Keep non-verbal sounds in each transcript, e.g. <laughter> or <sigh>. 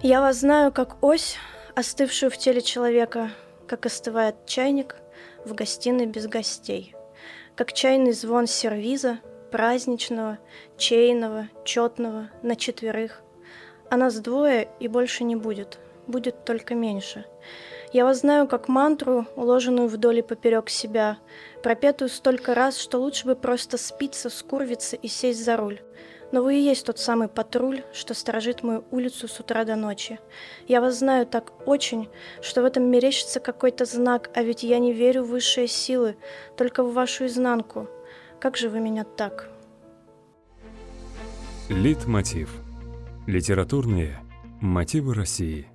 Я вас знаю, как ось, остывшую в теле человека, как остывает чайник в гостиной без гостей, как чайный звон сервиза, праздничного, чейного, четного, на четверых. А нас двое и больше не будет, будет только меньше. Я вас знаю как мантру, уложенную вдоль и поперек себя, пропетую столько раз, что лучше бы просто спиться, скурвиться и сесть за руль. Но вы и есть тот самый патруль, что сторожит мою улицу с утра до ночи. Я вас знаю так очень, что в этом мерещится какой-то знак, а ведь я не верю в высшие силы, только в вашу изнанку. Как же вы меня так? Литмотив. Литературные мотивы России.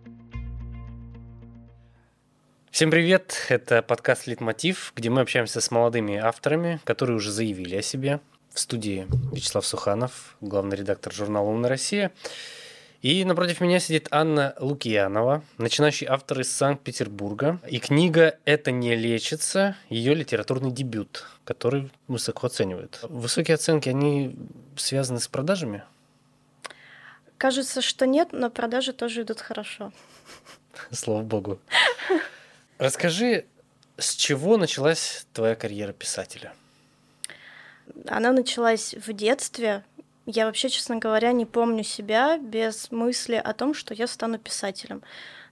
Всем привет! Это подкаст «Литмотив», где мы общаемся с молодыми авторами, которые уже заявили о себе. В студии Вячеслав Суханов, главный редактор журнала «Умная Россия». И напротив меня сидит Анна Лукьянова, начинающий автор из Санкт-Петербурга. И книга «Это не лечится» – ее литературный дебют, который высоко оценивают. Высокие оценки, они связаны с продажами? Кажется, что нет, но продажи тоже идут хорошо. <laughs> Слава богу. Расскажи, с чего началась твоя карьера писателя? Она началась в детстве. Я вообще, честно говоря, не помню себя без мысли о том, что я стану писателем.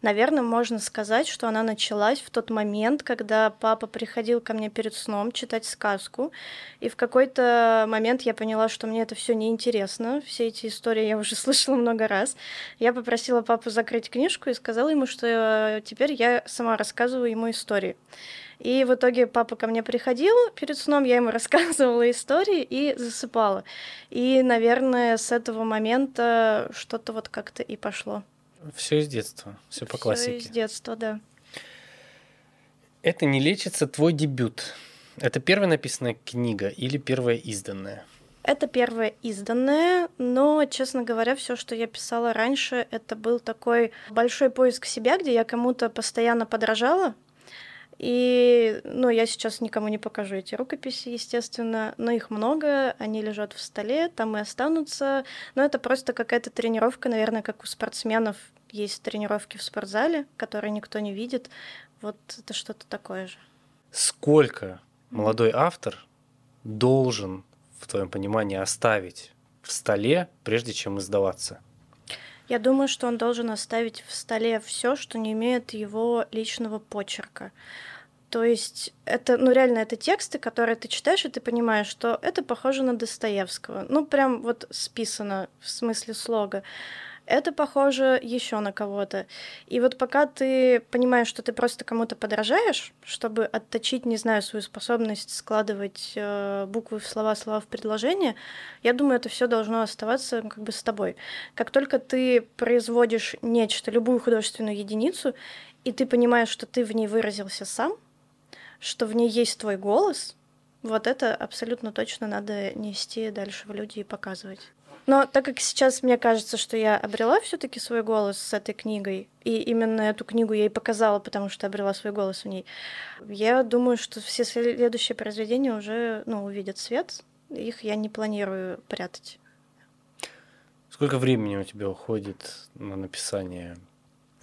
Наверное, можно сказать, что она началась в тот момент, когда папа приходил ко мне перед сном читать сказку, и в какой-то момент я поняла, что мне это все неинтересно, все эти истории я уже <laughs> слышала много раз. Я попросила папу закрыть книжку и сказала ему, что э, теперь я сама рассказываю ему истории. И в итоге папа ко мне приходил перед сном, я ему <laughs> рассказывала истории и засыпала. И, наверное, с этого момента что-то вот как-то и пошло. Все из детства, все по классике. Все из детства, да. Это не лечится твой дебют. Это первая написанная книга или первая изданная? Это первая изданная, но, честно говоря, все, что я писала раньше, это был такой большой поиск себя, где я кому-то постоянно подражала, и, ну, я сейчас никому не покажу эти рукописи, естественно, но их много, они лежат в столе, там и останутся. Но это просто какая-то тренировка, наверное, как у спортсменов есть тренировки в спортзале, которые никто не видит. Вот это что-то такое же. Сколько молодой автор должен, в твоем понимании, оставить в столе, прежде чем издаваться? Я думаю, что он должен оставить в столе все, что не имеет его личного почерка. То есть это, ну реально, это тексты, которые ты читаешь, и ты понимаешь, что это похоже на Достоевского. Ну прям вот списано в смысле слога. Это похоже еще на кого-то. И вот пока ты понимаешь, что ты просто кому-то подражаешь, чтобы отточить, не знаю, свою способность складывать э, буквы в слова, слова в предложения, я думаю, это все должно оставаться как бы с тобой. Как только ты производишь нечто, любую художественную единицу, и ты понимаешь, что ты в ней выразился сам, что в ней есть твой голос, вот это абсолютно точно надо нести дальше в люди и показывать. Но так как сейчас мне кажется, что я обрела все-таки свой голос с этой книгой, и именно эту книгу я и показала, потому что обрела свой голос в ней, я думаю, что все следующие произведения уже ну, увидят свет. Их я не планирую прятать. Сколько времени у тебя уходит на написание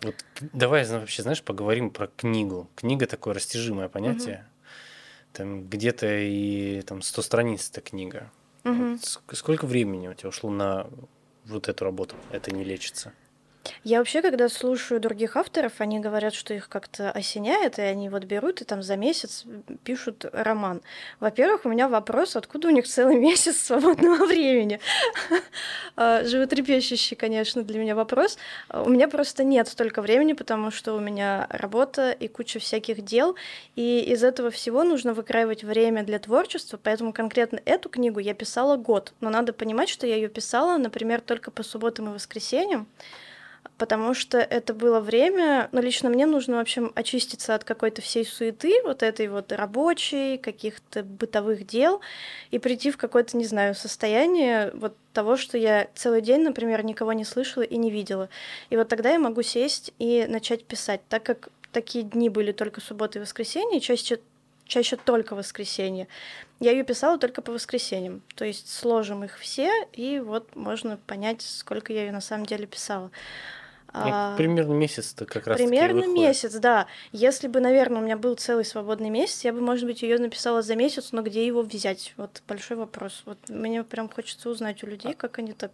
вот давай вообще, знаешь, поговорим про книгу. Книга такое растяжимое понятие. Угу. Там где-то и там 100 страниц эта книга. Угу. Вот сколько времени у тебя ушло на вот эту работу? Это не лечится. Я вообще, когда слушаю других авторов, они говорят, что их как-то осеняет, и они вот берут и там за месяц пишут роман. Во-первых, у меня вопрос, откуда у них целый <laughs> месяц свободного времени? <laughs> А, животрепещущий, конечно, для меня вопрос. У меня просто нет столько времени, потому что у меня работа и куча всяких дел, и из этого всего нужно выкраивать время для творчества, поэтому конкретно эту книгу я писала год, но надо понимать, что я ее писала, например, только по субботам и воскресеньям, потому что это было время, ну, лично мне нужно, в общем, очиститься от какой-то всей суеты, вот этой вот рабочей, каких-то бытовых дел, и прийти в какое-то, не знаю, состояние вот того, что я целый день, например, никого не слышала и не видела. И вот тогда я могу сесть и начать писать, так как такие дни были только субботы и воскресенье, чаще чаще только воскресенье. Я ее писала только по воскресеньям. То есть сложим их все, и вот можно понять, сколько я ее на самом деле писала. Ну, примерно месяц-то как раз Примерно месяц, да. Если бы, наверное, у меня был целый свободный месяц, я бы, может быть, ее написала за месяц, но где его взять? Вот большой вопрос. Вот мне прям хочется узнать у людей, как они так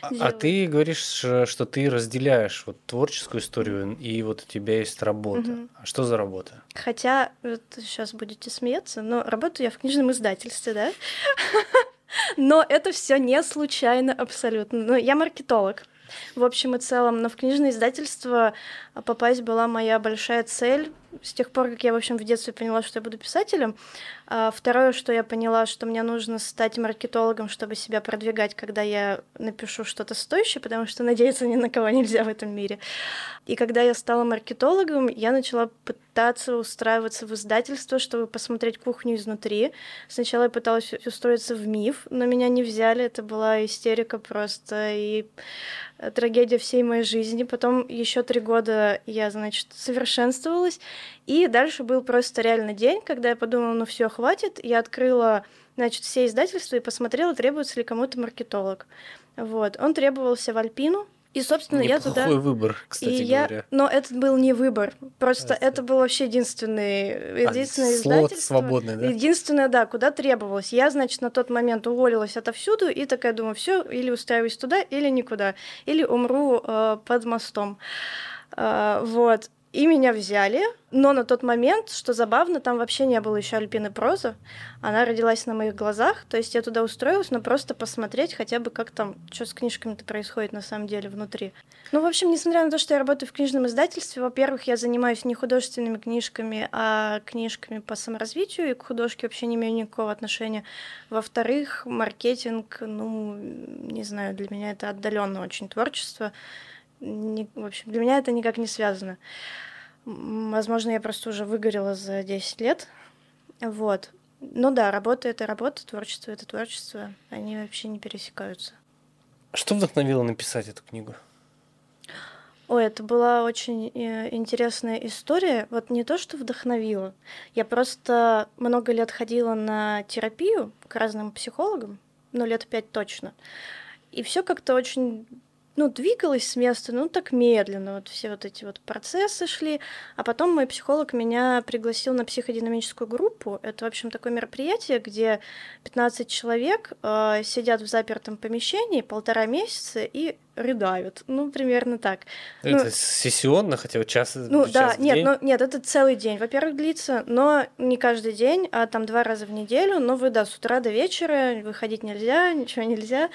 а, а ты говоришь, что ты разделяешь вот творческую историю, и вот у тебя есть работа. Угу. А что за работа? Хотя, вот сейчас будете смеяться, но работаю я в книжном издательстве, да? <laughs> Но это все не случайно абсолютно. Но я маркетолог. В общем и целом, но в книжное издательство попасть была моя большая цель с тех пор, как я, в общем, в детстве поняла, что я буду писателем. А второе, что я поняла, что мне нужно стать маркетологом, чтобы себя продвигать, когда я напишу что-то стоящее, потому что надеяться ни на кого нельзя в этом мире. И когда я стала маркетологом, я начала пытаться устраиваться в издательство, чтобы посмотреть кухню изнутри. Сначала я пыталась устроиться в МИФ, но меня не взяли. Это была истерика просто и трагедия всей моей жизни. Потом еще три года я, значит, совершенствовалась. И дальше был просто реально день, когда я подумала, ну все, хватит. Я открыла, значит, все издательства и посмотрела, требуется ли кому-то маркетолог. Вот. Он требовался в Альпину, и, собственно, Неплохой я туда... выбор, кстати и говоря. Я... Но это был не выбор. Просто а, это был вообще единственный, единственное а, издательство. свободный, да? Единственное, да, куда требовалось. Я, значит, на тот момент уволилась отовсюду и такая думаю, все, или устраиваюсь туда, или никуда. Или умру э, под мостом. Э, вот. И меня взяли, но на тот момент, что забавно, там вообще не было еще Альпины Проза. Она родилась на моих глазах, то есть я туда устроилась, но просто посмотреть хотя бы, как там, что с книжками-то происходит на самом деле внутри. Ну, в общем, несмотря на то, что я работаю в книжном издательстве, во-первых, я занимаюсь не художественными книжками, а книжками по саморазвитию, и к художке вообще не имею никакого отношения. Во-вторых, маркетинг, ну, не знаю, для меня это отдаленно очень творчество. Не, в общем, для меня это никак не связано. Возможно, я просто уже выгорела за 10 лет. Вот. Ну да, работа — это работа, творчество — это творчество. Они вообще не пересекаются. Что вдохновило написать эту книгу? Ой, это была очень э, интересная история. Вот не то, что вдохновила. Я просто много лет ходила на терапию к разным психологам, ну, лет пять точно. И все как-то очень ну, двигалась с места, ну, так медленно, вот все вот эти вот процессы шли, а потом мой психолог меня пригласил на психодинамическую группу, это, в общем, такое мероприятие, где 15 человек э, сидят в запертом помещении полтора месяца и рыдают. Ну, примерно так. Это ну, сессионно, хотя бы час Ну, час да, в нет, день? ну, нет, это целый день, во-первых, длится, но не каждый день, а там два раза в неделю, но вы, да, с утра до вечера, выходить нельзя, ничего нельзя,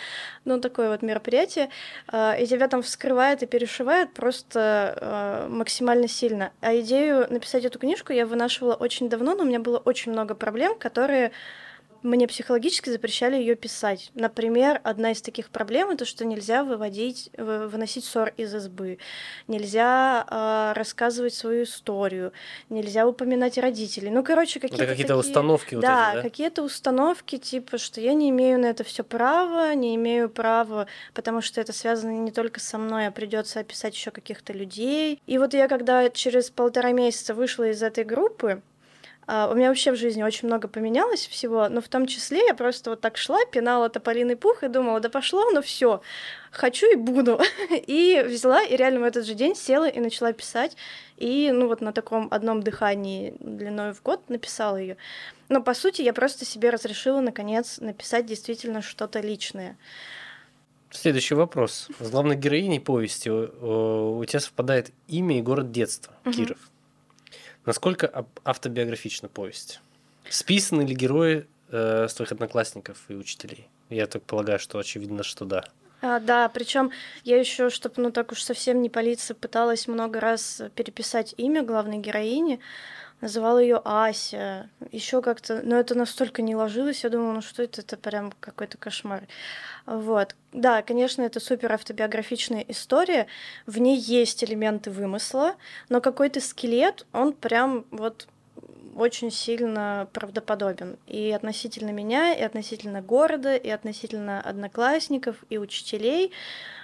ну, такое вот мероприятие, а, и тебя там вскрывает и перешивает просто а, максимально сильно. А идею написать эту книжку я вынашивала очень давно, но у меня было очень много проблем, которые мне психологически запрещали ее писать. Например, одна из таких проблем это что нельзя выводить, выносить ссор из избы, нельзя э, рассказывать свою историю, нельзя упоминать родителей. Ну, короче, какие-то какие-то такие... установки. Вот да, эти, да, какие-то установки типа, что я не имею на это все права, не имею права, потому что это связано не только со мной, а придется описать еще каких-то людей. И вот я когда через полтора месяца вышла из этой группы, а, у меня вообще в жизни очень много поменялось всего, но в том числе я просто вот так шла, пинала тополиный пух и думала, да пошло, ну все, хочу и буду. <laughs> и взяла, и реально в этот же день села и начала писать. И, ну вот на таком одном дыхании длиной в год написала ее. Но по сути я просто себе разрешила наконец написать действительно что-то личное. Следующий вопрос. С главной героиней повести у, у тебя совпадает имя и город детства, угу. Киров. Насколько автобиографична повесть? Списаны ли герои э, с твоих одноклассников и учителей? Я так полагаю, что очевидно, что да. А, да, причем я еще, чтобы ну так уж совсем не палиться, пыталась много раз переписать имя главной героини называла ее Ася, еще как-то, но это настолько не ложилось, я думала, ну что это, это прям какой-то кошмар. Вот. Да, конечно, это супер автобиографичная история, в ней есть элементы вымысла, но какой-то скелет, он прям вот очень сильно правдоподобен. И относительно меня, и относительно города, и относительно одноклассников, и учителей.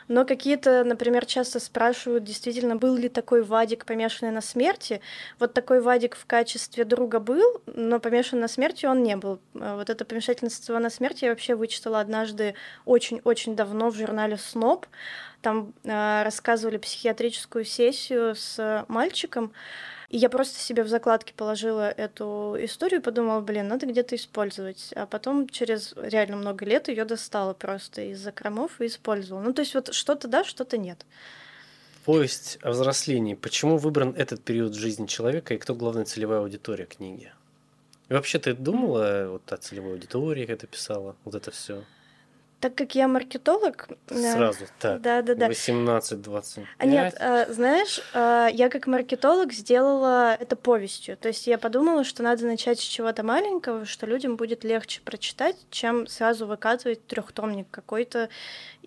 Но какие-то, например, часто спрашивают, действительно, был ли такой Вадик помешанный на смерти. Вот такой Вадик в качестве друга был, но помешан на смерти он не был. А вот это помешательство на смерть я вообще вычитала однажды очень-очень давно в журнале «Сноб». там э, рассказывали психиатрическую сессию с мальчиком, и я просто себе в закладке положила эту историю и подумала, блин, надо где-то использовать. А потом через реально много лет ее достала просто из закромов и использовала. Ну, то есть вот что-то да, что-то нет. Повесть о взрослении. Почему выбран этот период жизни человека и кто главная целевая аудитория книги? И вообще ты думала вот о целевой аудитории, когда писала вот это все? Так как я маркетолог... Сразу, так. Да, да, да. 18-25. А нет, а, знаешь, а, я как маркетолог сделала это повестью. То есть я подумала, что надо начать с чего-то маленького, что людям будет легче прочитать, чем сразу выкатывать трехтомник какой-то.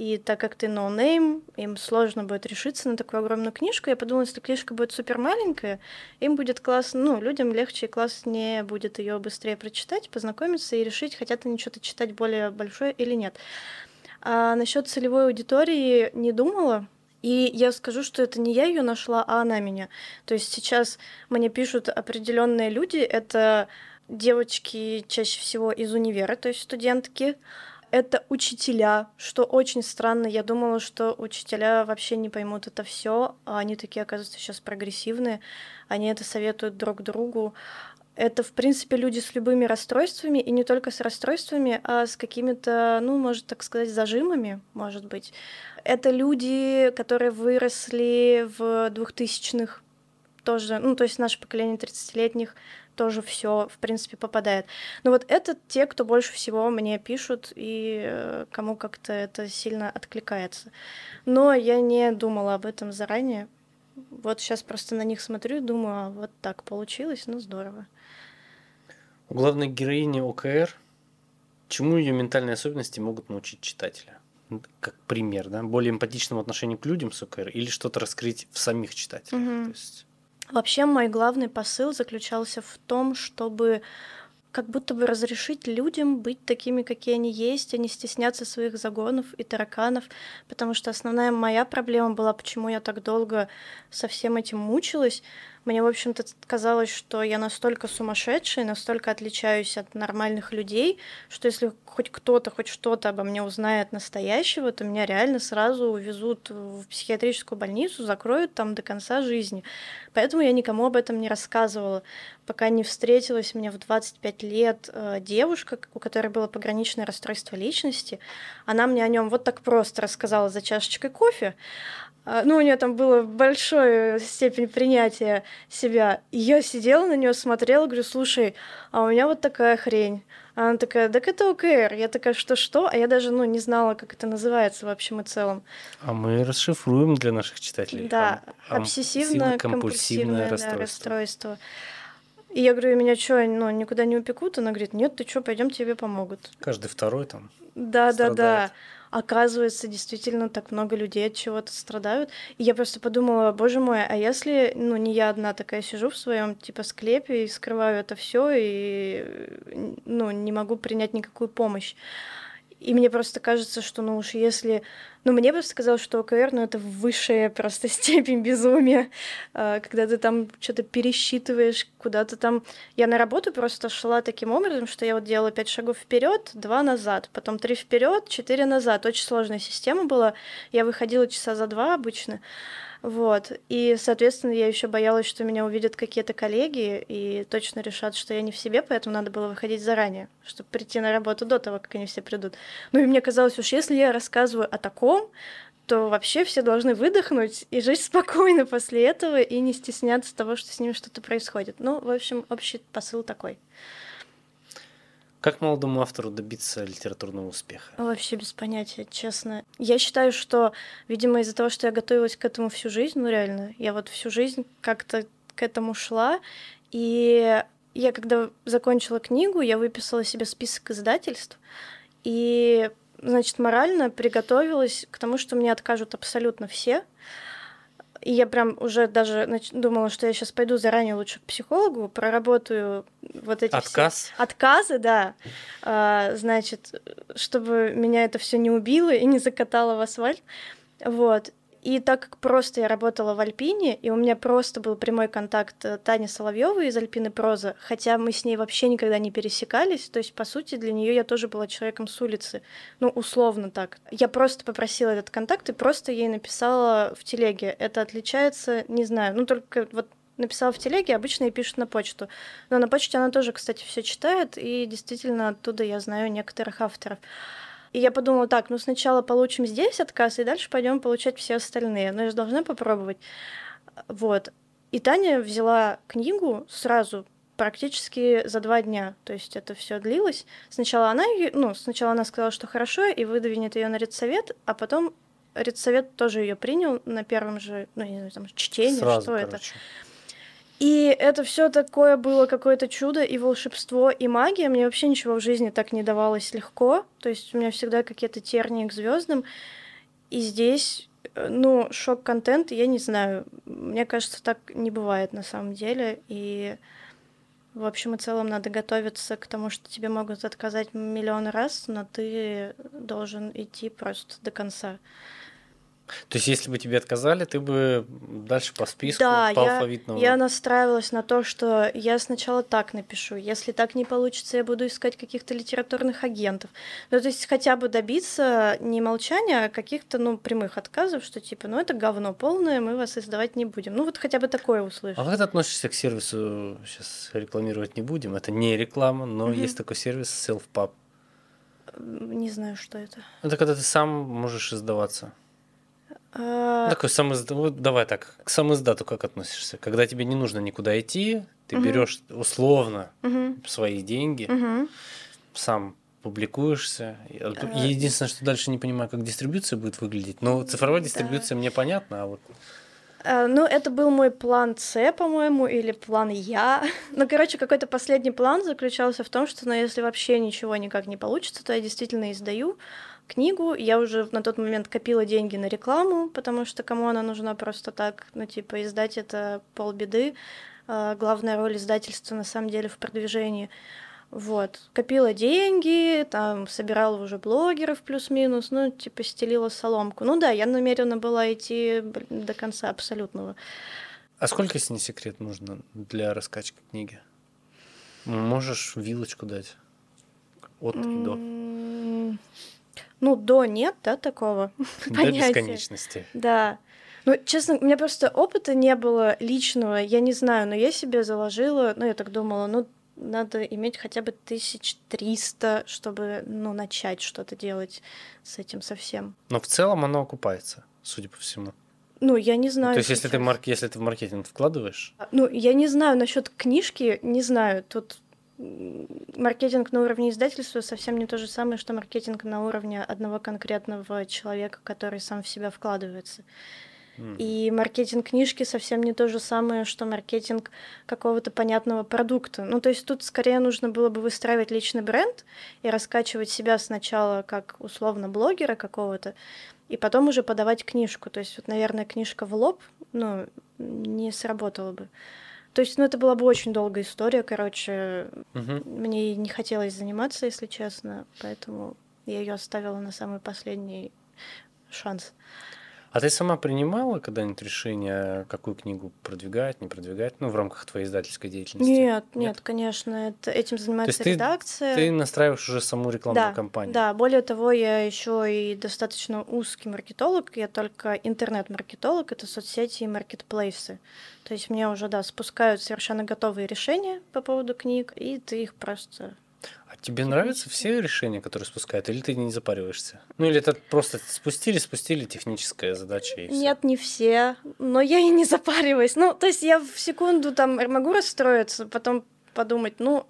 И так как ты no name, но им сложно будет решиться на такую огромную книжку, я подумала, если книжка будет супер маленькая, им будет классно, ну, людям легче и класснее будет ее быстрее прочитать, познакомиться и решить, хотят они что-то читать более большое или нет. А насчет целевой аудитории не думала. И я скажу, что это не я ее нашла, а она меня. То есть сейчас мне пишут определенные люди, это девочки чаще всего из универа, то есть студентки, это учителя, что очень странно. Я думала, что учителя вообще не поймут это все, а они такие, оказывается, сейчас прогрессивные. Они это советуют друг другу это, в принципе, люди с любыми расстройствами, и не только с расстройствами, а с какими-то, ну, может так сказать, зажимами, может быть. Это люди, которые выросли в 2000-х, тоже, ну, то есть наше поколение 30-летних тоже все, в принципе, попадает. Но вот это те, кто больше всего мне пишут и э, кому как-то это сильно откликается. Но я не думала об этом заранее. Вот сейчас просто на них смотрю и думаю, а вот так получилось, ну здорово. У главной героини ОКР чему ее ментальные особенности могут научить читателя? Как пример, да? Более эмпатичному отношению к людям с ОКР или что-то раскрыть в самих читателях? Угу. есть... Вообще мой главный посыл заключался в том, чтобы как будто бы разрешить людям быть такими, какие они есть, а не стесняться своих загонов и тараканов, потому что основная моя проблема была, почему я так долго со всем этим мучилась, мне, в общем-то, казалось, что я настолько сумасшедшая, настолько отличаюсь от нормальных людей, что если хоть кто-то, хоть что-то обо мне узнает настоящего, то меня реально сразу увезут в психиатрическую больницу, закроют там до конца жизни. Поэтому я никому об этом не рассказывала, пока не встретилась мне в 25 лет э, девушка, у которой было пограничное расстройство личности. Она мне о нем вот так просто рассказала за чашечкой кофе. А, ну, у нее там была большая степень принятия себя. И я сидела на нее, смотрела, говорю, слушай, а у меня вот такая хрень. А она такая, так это ОКР. Я такая, что-что? А я даже, ну, не знала, как это называется в общем и целом. А мы расшифруем для наших читателей. Да, обсессивно-компульсивное расстройство. Да, расстройство. И я говорю, меня что, ну, никуда не упекут? Она говорит, нет, ты что, пойдем тебе помогут. Каждый второй там. Да, страдает. да, да оказывается, действительно так много людей от чего-то страдают. И я просто подумала, боже мой, а если, ну, не я одна такая сижу в своем типа склепе и скрываю это все и, ну, не могу принять никакую помощь. И мне просто кажется, что, ну уж если... Ну, мне бы сказал, что ОКР, ну, это высшая просто <laughs> степень безумия, а, когда ты там что-то пересчитываешь, куда-то там... Я на работу просто шла таким образом, что я вот делала пять шагов вперед, два назад, потом три вперед, четыре назад. Очень сложная система была. Я выходила часа за два обычно. Вот. И, соответственно, я еще боялась, что меня увидят какие-то коллеги и точно решат, что я не в себе, поэтому надо было выходить заранее, чтобы прийти на работу до того, как они все придут. Ну и мне казалось, уж если я рассказываю о таком, то вообще все должны выдохнуть и жить <laughs> спокойно после этого и не стесняться того, что с ними что-то происходит. Ну, в общем, общий посыл такой. Как молодому автору добиться литературного успеха? Вообще без понятия, честно. Я считаю, что, видимо, из-за того, что я готовилась к этому всю жизнь, ну реально, я вот всю жизнь как-то к этому шла, и я когда закончила книгу, я выписала себе список издательств, и, значит, морально приготовилась к тому, что мне откажут абсолютно все, и я прям уже даже нач... думала, что я сейчас пойду заранее лучше к психологу, проработаю вот эти Отказ? все отказы, да, а, значит, чтобы меня это все не убило и не закатало в асфальт. Вот. И так как просто я работала в Альпине, и у меня просто был прямой контакт э, Тани Соловьевой из Альпины Проза, хотя мы с ней вообще никогда не пересекались, то есть, по сути, для нее я тоже была человеком с улицы, ну, условно так. Я просто попросила этот контакт и просто ей написала в телеге. Это отличается, не знаю, ну, только вот написала в телеге, обычно ей пишут на почту. Но на почте она тоже, кстати, все читает, и действительно оттуда я знаю некоторых авторов. И я подумала, так, ну сначала получим здесь отказ, и дальше пойдем получать все остальные. Но я же должна попробовать. Вот. И Таня взяла книгу сразу, практически за два дня. То есть это все длилось. Сначала она, ну, сначала она сказала, что хорошо, и выдвинет ее на редсовет, а потом редсовет тоже ее принял на первом же, ну, не знаю, там, чтении, Сразу, что короче. это. И это все такое было какое-то чудо и волшебство, и магия. Мне вообще ничего в жизни так не давалось легко. То есть у меня всегда какие-то тернии к звездам. И здесь, э, ну, шок-контент, я не знаю. Мне кажется, так не бывает на самом деле. И в общем и целом надо готовиться к тому, что тебе могут отказать миллион раз, но ты должен идти просто до конца. То есть, если бы тебе отказали, ты бы дальше по списку, да, по я, алфавитному. Я настраивалась на то, что я сначала так напишу. Если так не получится, я буду искать каких-то литературных агентов. Ну, то есть хотя бы добиться не молчания, а каких-то, ну, прямых отказов, что типа, ну, это говно полное, мы вас издавать не будем. Ну, вот хотя бы такое услышать. А как ты относишься к сервису, сейчас рекламировать не будем, это не реклама, но угу. есть такой сервис Self-Pub. Не знаю, что это. Это когда ты сам можешь издаваться. А... Такой сам вот давай так, к самоиздату как относишься? Когда тебе не нужно никуда идти, ты угу. берешь условно угу. свои деньги, угу. сам публикуешься. А... Единственное, что дальше не понимаю, как дистрибуция будет выглядеть. Но цифровая дистрибуция да. мне понятна, а вот а, ну, это был мой план С, по-моему, или план Я. <laughs> Ну, короче, какой-то последний план заключался в том, что, ну, если вообще ничего никак не получится, то я действительно издаю книгу. Я уже на тот момент копила деньги на рекламу, потому что кому она нужна просто так, ну, типа, издать это полбеды. А, главная роль издательства на самом деле в продвижении. Вот. Копила деньги, там, собирала уже блогеров плюс-минус, ну, типа, стелила соломку. Ну да, я намерена была идти до конца абсолютного. А сколько, если не секрет, нужно для раскачки книги? Можешь вилочку дать? От и до. Ну, до нет, да, такого <laughs> До понятия. бесконечности. Да. Ну, честно, у меня просто опыта не было личного, я не знаю, но я себе заложила, ну, я так думала, ну, надо иметь хотя бы 1300, чтобы, ну, начать что-то делать с этим совсем. Но в целом оно окупается, судя по всему. Ну, я не знаю. То есть, если ты, марк... если ты в маркетинг вкладываешь? Ну, я не знаю насчет книжки, не знаю. Тут маркетинг на уровне издательства совсем не то же самое, что маркетинг на уровне одного конкретного человека, который сам в себя вкладывается. И маркетинг книжки совсем не то же самое, что маркетинг какого-то понятного продукта. Ну, то есть тут скорее нужно было бы выстраивать личный бренд и раскачивать себя сначала как условно блогера какого-то, и потом уже подавать книжку. То есть вот, наверное, книжка в лоб, ну, не сработала бы. То есть, ну, это была бы очень долгая история, короче. Угу. Мне не хотелось заниматься, если честно, поэтому я ее оставила на самый последний шанс. А ты сама принимала когда-нибудь решение, какую книгу продвигать, не продвигать, ну, в рамках твоей издательской деятельности? Нет, нет, нет конечно, это, этим занимается То есть редакция. Ты, ты настраиваешь уже саму рекламную да, кампанию. Да, более того, я еще и достаточно узкий маркетолог, я только интернет-маркетолог, это соцсети и маркетплейсы. То есть мне уже, да, спускают совершенно готовые решения по поводу книг, и ты их просто а тебе нравятся все решения, которые спускают, или ты не запариваешься? Ну или это просто спустили, спустили техническая задача и все? Нет, не все, но я и не запариваюсь. Ну, то есть я в секунду там могу расстроиться, потом подумать, ну,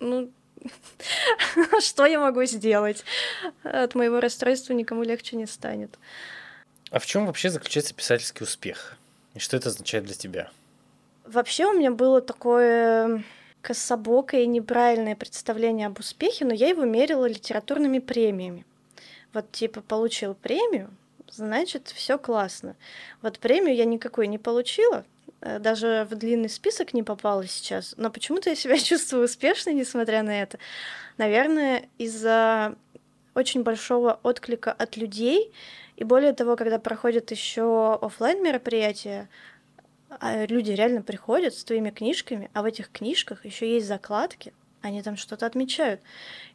ну, <laughs> что я могу сделать? От моего расстройства никому легче не станет. А в чем вообще заключается писательский успех? И что это означает для тебя? Вообще у меня было такое кособокое и неправильное представление об успехе, но я его мерила литературными премиями. Вот типа получил премию, значит, все классно. Вот премию я никакой не получила, э, даже в длинный список не попала сейчас, но почему-то я себя <laughs> чувствую успешной, несмотря на это. Наверное, из-за очень большого отклика от людей И более того, когда проходят еще офлайн мероприятия, а люди реально приходят с твоими книжками, а в этих книжках еще есть закладки, они там что-то отмечают.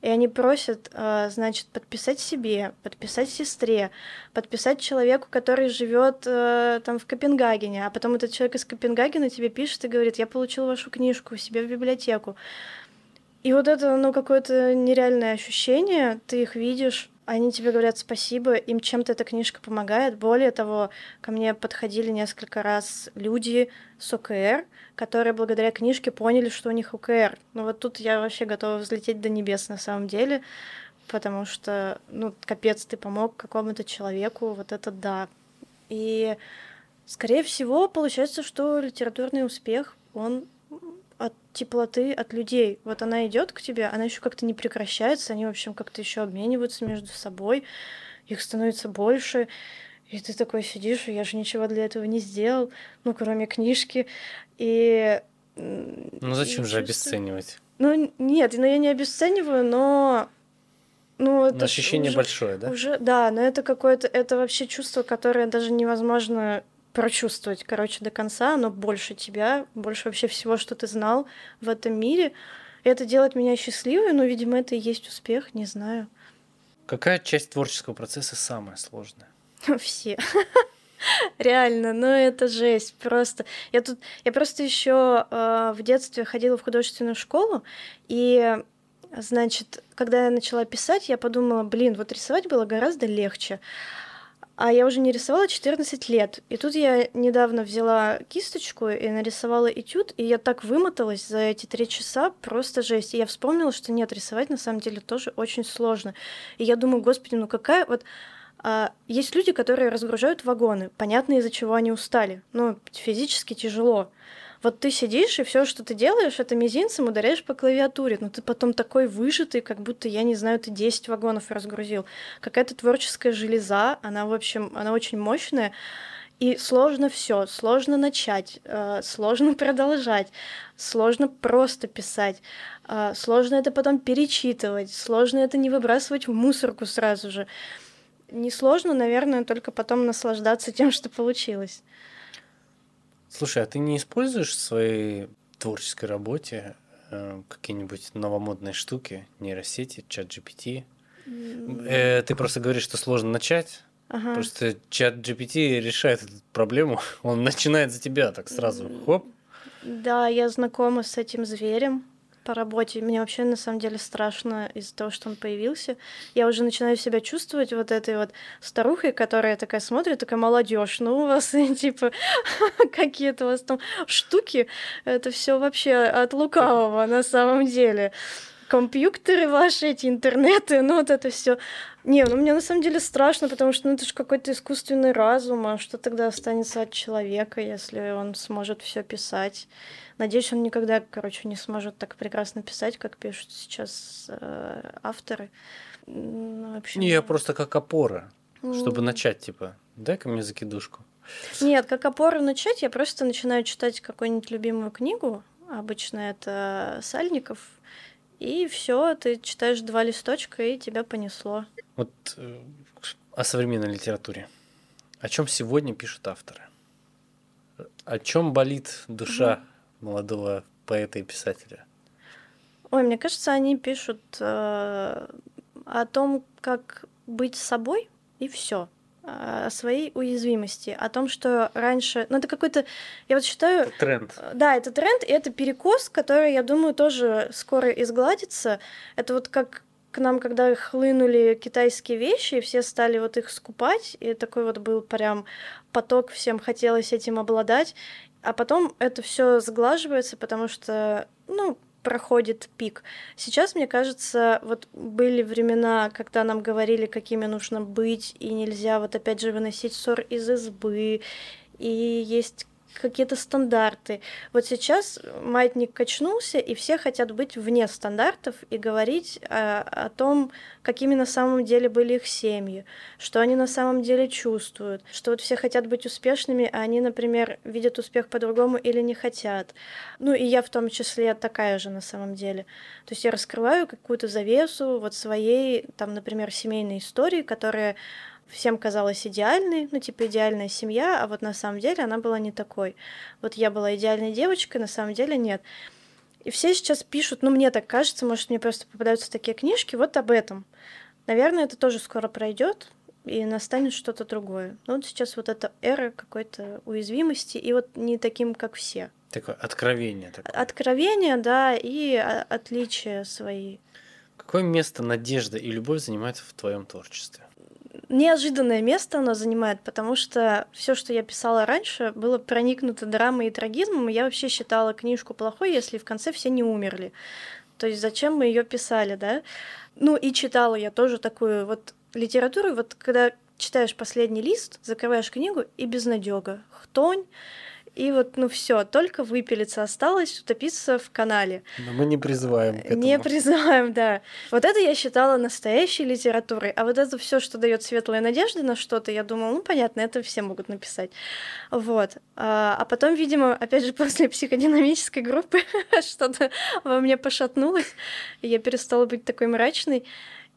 И они просят, э, значит, подписать себе, подписать сестре, подписать человеку, который живет э, там в Копенгагене, а потом этот человек из Копенгагена тебе пишет и говорит, я получил вашу книжку себе в библиотеку. И вот это, ну, какое-то нереальное ощущение, ты их видишь, они тебе говорят спасибо, им чем-то эта книжка помогает. Более того, ко мне подходили несколько раз люди с ОКР, которые благодаря книжке поняли, что у них ОКР. Ну вот тут я вообще готова взлететь до небес на самом деле, потому что, ну, капец, ты помог какому-то человеку, вот это да. И, скорее всего, получается, что литературный успех, он теплоты от людей. Вот она идет к тебе, она еще как-то не прекращается, они, в общем, как-то еще обмениваются между собой, их становится больше. И ты такой сидишь, и я же ничего для этого не сделал, ну, кроме книжки. И... Ну, зачем и же обесценивать? Ну, нет, ну, я не обесцениваю, но... Ну, это но ощущение уже, большое, да? Уже, да, но это какое-то, это вообще чувство, которое даже невозможно прочувствовать, короче, до конца, оно больше тебя, больше вообще всего, что ты знал в этом мире. И это делает меня счастливой, но, видимо, это и есть успех, не знаю. Какая часть творческого процесса самая сложная? <laughs> Все. <laughs> Реально, ну это жесть просто. Я тут, я просто еще э, в детстве ходила в художественную школу, и значит, когда я начала писать, я подумала, блин, вот рисовать было гораздо легче. А я уже не рисовала 14 лет. И тут я недавно взяла кисточку и нарисовала этюд, и я так вымоталась за эти три часа, просто жесть. И я вспомнила, что нет, рисовать на самом деле тоже очень сложно. И я думаю, господи, ну какая вот... А, есть люди, которые разгружают вагоны. Понятно, из-за чего они устали. Ну, физически тяжело. Вот ты сидишь, и все, что ты делаешь, это мизинцем ударяешь по клавиатуре. Но ты потом такой выжатый, как будто, я не знаю, ты 10 вагонов разгрузил. Какая-то творческая железа, она, в общем, она очень мощная. И сложно все, сложно начать, э, сложно <laughs> продолжать, сложно просто писать, э, сложно это потом перечитывать, сложно это не выбрасывать в мусорку сразу же. Не сложно, наверное, только потом наслаждаться <laughs> тем, что получилось. Слушай, а ты не используешь в своей творческой работе э, какие-нибудь новомодные штуки, нейросети, чат GPT? Э, ты просто говоришь, что сложно начать. Ага. Просто чат GPT решает эту проблему. <laughs> Он начинает за тебя так сразу. Хоп. Да, я знакома с этим зверем по работе. Мне вообще на самом деле страшно из-за того, что он появился. Я уже начинаю себя чувствовать вот этой вот старухой, которая такая смотрит, такая молодежь. Ну, у вас <laughs> типа какие-то у вас там штуки. Это все вообще от лукавого на самом деле компьютеры ваши, эти интернеты, ну вот это все. Не, ну мне на самом деле страшно, потому что ну, это же какой-то искусственный разум, а что тогда останется от человека, если он сможет все писать? Надеюсь, он никогда, короче, не сможет так прекрасно писать, как пишут сейчас э, авторы. Ну, вообще, не, я просто как опора, чтобы начать, типа, дай-ка мне закидушку. Нет, как опору начать, я просто начинаю читать какую-нибудь любимую книгу. Обычно это Сальников. И все, ты читаешь два листочка, и тебя понесло. Вот э, о современной литературе. О чем сегодня пишут авторы? О чем болит душа угу молодого поэта и писателя? Ой, мне кажется, они пишут э, о том, как быть собой, и все о своей уязвимости, о том, что раньше... Ну, это какой-то... Я вот считаю... Это тренд. Э, да, это тренд, и это перекос, который, я думаю, тоже скоро изгладится. Это вот как к нам, когда хлынули китайские вещи, и все стали вот их скупать, и такой вот был прям поток, всем хотелось этим обладать. А потом это все сглаживается, потому что, ну, проходит пик. Сейчас, мне кажется, вот были времена, когда нам говорили, какими нужно быть, и нельзя вот опять же выносить ссор из избы, и есть какие-то стандарты. Вот сейчас маятник качнулся, и все хотят быть вне стандартов и говорить о, о том, какими на самом деле были их семьи, что они на самом деле чувствуют, что вот все хотят быть успешными, а они, например, видят успех по-другому или не хотят. Ну и я в том числе такая же на самом деле. То есть я раскрываю какую-то завесу вот своей, там, например, семейной истории, которая всем казалась идеальной, ну, типа идеальная семья, а вот на самом деле она была не такой. Вот я была идеальной девочкой, на самом деле нет. И все сейчас пишут, ну, мне так кажется, может, мне просто попадаются такие книжки, вот об этом. Наверное, это тоже скоро пройдет, и настанет что-то другое. Но вот сейчас вот эта эра какой-то уязвимости, и вот не таким, как все. Такое откровение. Такое. Откровение, да, и отличия свои. Какое место надежда и любовь занимают в твоем творчестве? Неожиданное место оно занимает, потому что все, что я писала раньше, было проникнуто драмой и трагизмом, и я вообще считала книжку плохой, если в конце все не умерли. То есть зачем мы ее писали, да? Ну и читала я тоже такую вот литературу, вот когда читаешь последний лист, закрываешь книгу и безнадега, хтонь, и вот, ну все, только выпилиться осталось, утопиться в канале. Но мы не призываем к этому. Не призываем, да. Вот это я считала настоящей литературой. А вот это все, что дает светлые надежды на что-то, я думала, ну понятно, это все могут написать. Вот. А, а потом, видимо, опять же, <laughs> после психодинамической группы <laughs> что-то во мне пошатнулось, и я перестала быть такой мрачной.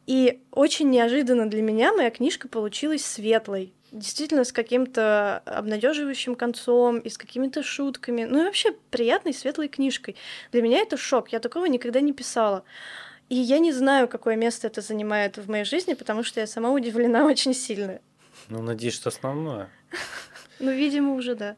И очень неожиданно для меня моя книжка получилась светлой действительно с каким-то обнадеживающим концом и с какими-то шутками. Ну и вообще приятной, светлой книжкой. Для меня это шок. Я такого никогда не писала. И я не знаю, какое место это занимает в моей жизни, потому что я сама удивлена <laughs> очень сильно. Ну, надеюсь, что основное. Ну, видимо, уже да.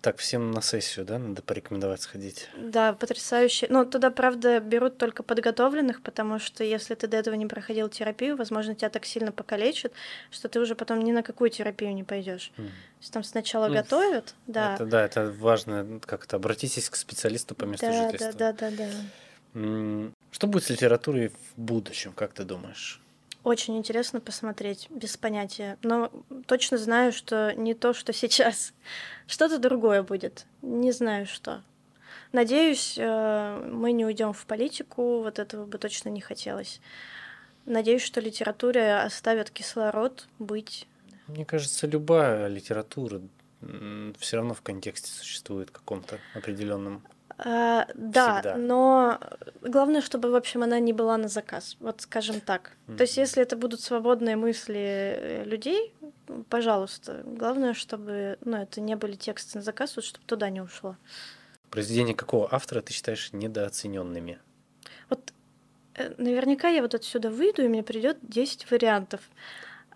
Так, всем на сессию, да, надо порекомендовать сходить? Да, потрясающе. Но туда, правда, берут только подготовленных, потому что если ты до этого не проходил терапию, возможно, тебя так сильно покалечат, что ты уже потом ни на какую терапию не пойдешь. Mm. То есть там сначала ну, готовят, да. Это, да, это важно, как-то обратитесь к специалисту по месту да, жительства. Да, да, да, да. Что будет с литературой в будущем, как ты думаешь? Очень интересно посмотреть, без понятия. Но точно знаю, что не то, что сейчас. <laughs> Что-то другое будет. Не знаю что. Надеюсь, э, мы не уйдем в политику, вот этого бы точно не хотелось. Надеюсь, что литература оставит кислород быть. Мне кажется, любая литература все равно в контексте существует каком-то определенном. А, да, Всегда. но главное, чтобы, в общем, она не была на заказ, вот скажем так. Mm-hmm. То есть, если это будут свободные мысли э, людей, пожалуйста. Главное, чтобы ну, это не были тексты на заказ, вот чтобы туда не ушло. Произведения какого автора ты считаешь недооцененными? Вот э, наверняка я вот отсюда выйду, и мне придет 10 вариантов.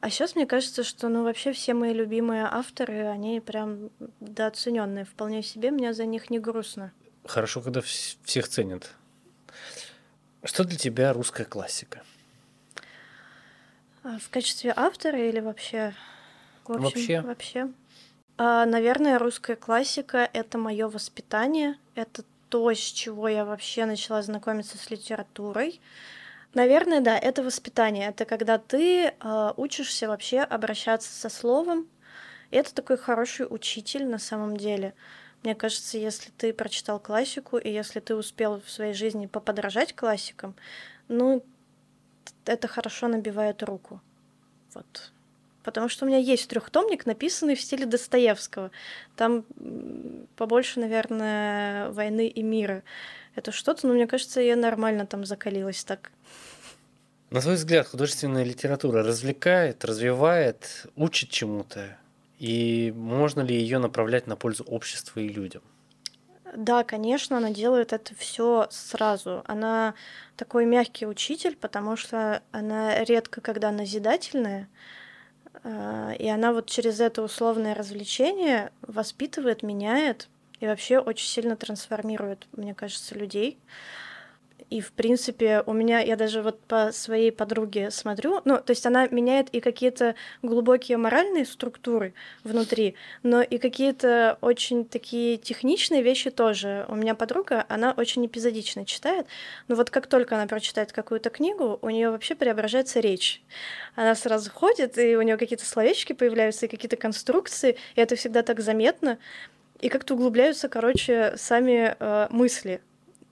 А сейчас мне кажется, что ну вообще все мои любимые авторы, они прям дооцененные. Вполне себе мне за них не грустно. Хорошо, когда всех ценят. Что для тебя русская классика? А, в качестве автора или вообще? Общем, вообще. Вообще. А, наверное, русская классика — это мое воспитание, это то, с чего я вообще начала знакомиться с литературой. Наверное, да, это воспитание. Это когда ты э, учишься вообще обращаться со словом. Это такой хороший учитель на самом деле. Мне кажется, если ты прочитал классику, и если ты успел в своей жизни поподражать классикам, ну, это хорошо набивает руку. Вот. Потому что у меня есть трехтомник, написанный в стиле Достоевского. Там побольше, наверное, войны и мира. Это что-то, но мне кажется, я нормально там закалилась так. На твой взгляд, художественная литература развлекает, развивает, учит чему-то? И можно ли ее направлять на пользу обществу и людям? Да, конечно, она делает это все сразу. Она такой мягкий учитель, потому что она редко когда назидательная, а, и она вот через это условное развлечение воспитывает, меняет и вообще очень сильно трансформирует, мне кажется, людей. И, в принципе, у меня, я даже вот по своей подруге смотрю, ну, то есть она меняет и какие-то глубокие моральные структуры внутри, но и какие-то очень такие техничные вещи тоже. У меня подруга, она очень эпизодично читает, но вот как только она прочитает какую-то книгу, у нее вообще преображается речь. Она сразу ходит, и у нее какие-то словечки появляются, и какие-то конструкции, и это всегда так заметно. И как-то углубляются, короче, сами э, мысли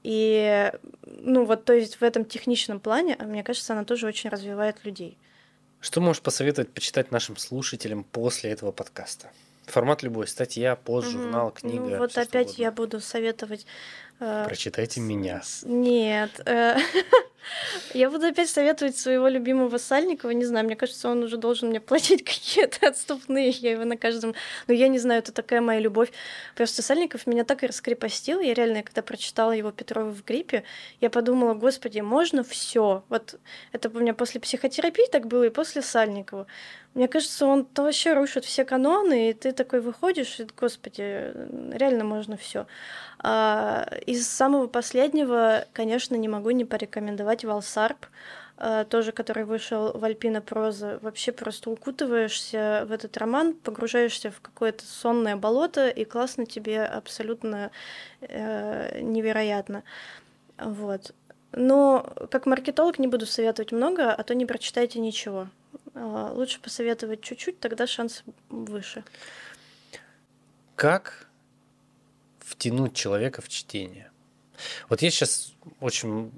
и, ну вот, то есть в этом техничном плане, а, мне кажется, она тоже очень развивает людей. Что можешь посоветовать почитать нашим слушателям после этого подкаста? Формат любой, статья, пост, журнал, книга. Ну, вот опять я буду советовать Э, Прочитайте меня. Нет. э, <laughs> Я буду опять советовать своего любимого Сальникова. Не знаю, мне кажется, он уже должен мне платить <laughs> какие-то отступные. Я его на каждом... Ну, я не знаю, это такая моя любовь. Просто Сальников меня так и раскрепостил. Я реально, когда прочитала его Петрова в гриппе, я подумала, господи, можно все. Вот это у меня после психотерапии так было и после Сальникова. Мне кажется, он то вообще рушит все каноны, и ты такой выходишь, и, господи, реально можно все. А, из самого последнего, конечно, не могу не порекомендовать Валсарп, а, тоже который вышел в Альпина проза. Вообще просто укутываешься в этот роман, погружаешься в какое-то сонное болото, и классно тебе абсолютно э, невероятно. Вот. Но как маркетолог не буду советовать много, а то не прочитайте ничего. А, лучше посоветовать чуть-чуть, тогда шанс выше. Как втянуть человека в чтение? Вот есть сейчас очень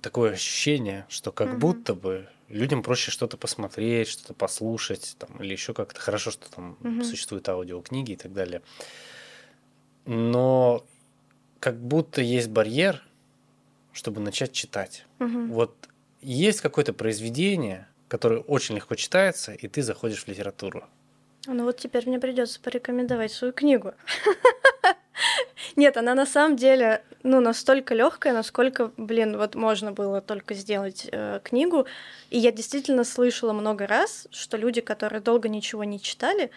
такое ощущение, что как Мгм. будто бы людям проще что-то посмотреть, что-то послушать, там, или еще как-то хорошо, что там Мгм. существуют аудиокниги и так далее. Но как будто есть барьер, чтобы начать читать. Мгм. Вот есть какое-то произведение, которое очень легко читается, и ты заходишь в литературу. Ну вот теперь мне придется порекомендовать свою книгу. <laughs> Нет, она на самом деле, ну, настолько легкая, насколько, блин, вот можно было только сделать э, книгу. И я действительно слышала много раз, что люди, которые долго ничего не читали,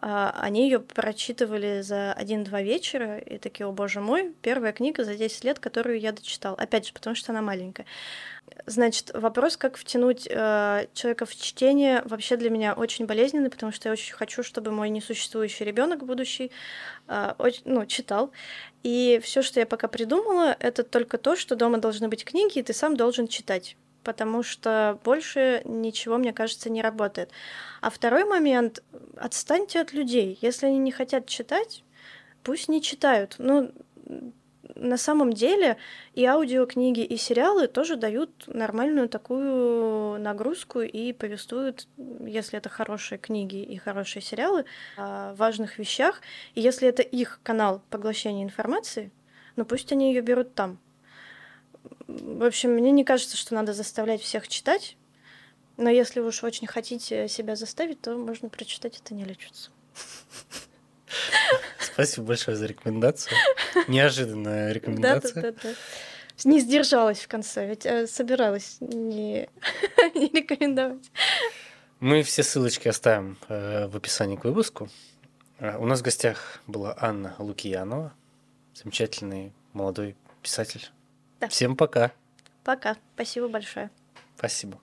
они ее прочитывали за один-два вечера и такие, о боже мой, первая книга за 10 лет, которую я дочитал. Опять же, потому что она маленькая. Значит, вопрос, как втянуть э, человека в чтение, вообще для меня очень болезненный, потому что я очень хочу, чтобы мой несуществующий ребенок будущий э, оч- ну, читал. И все, что я пока придумала, это только то, что дома должны быть книги, и ты сам должен читать. Потому что больше ничего, мне кажется, не работает. А второй момент отстаньте от людей. Если они не хотят читать, пусть не читают. Ну, на самом деле и аудиокниги, и сериалы тоже дают нормальную такую нагрузку и повествуют, если это хорошие книги и хорошие сериалы, о важных вещах. И если это их канал поглощения информации, ну пусть они ее берут там. В общем, мне не кажется, что надо заставлять всех читать. Но если вы уж очень хотите себя заставить, то можно прочитать это не лечится. Спасибо большое за рекомендацию. Неожиданная рекомендация. Не сдержалась в конце, ведь э, собиралась не, <laughs> не рекомендовать. Мы все ссылочки оставим э, в описании к выпуску. Э, У нас в гостях была Анна Лукьянова, замечательный молодой писатель. Да. Всем пока. Пока. Спасибо большое. Спасибо.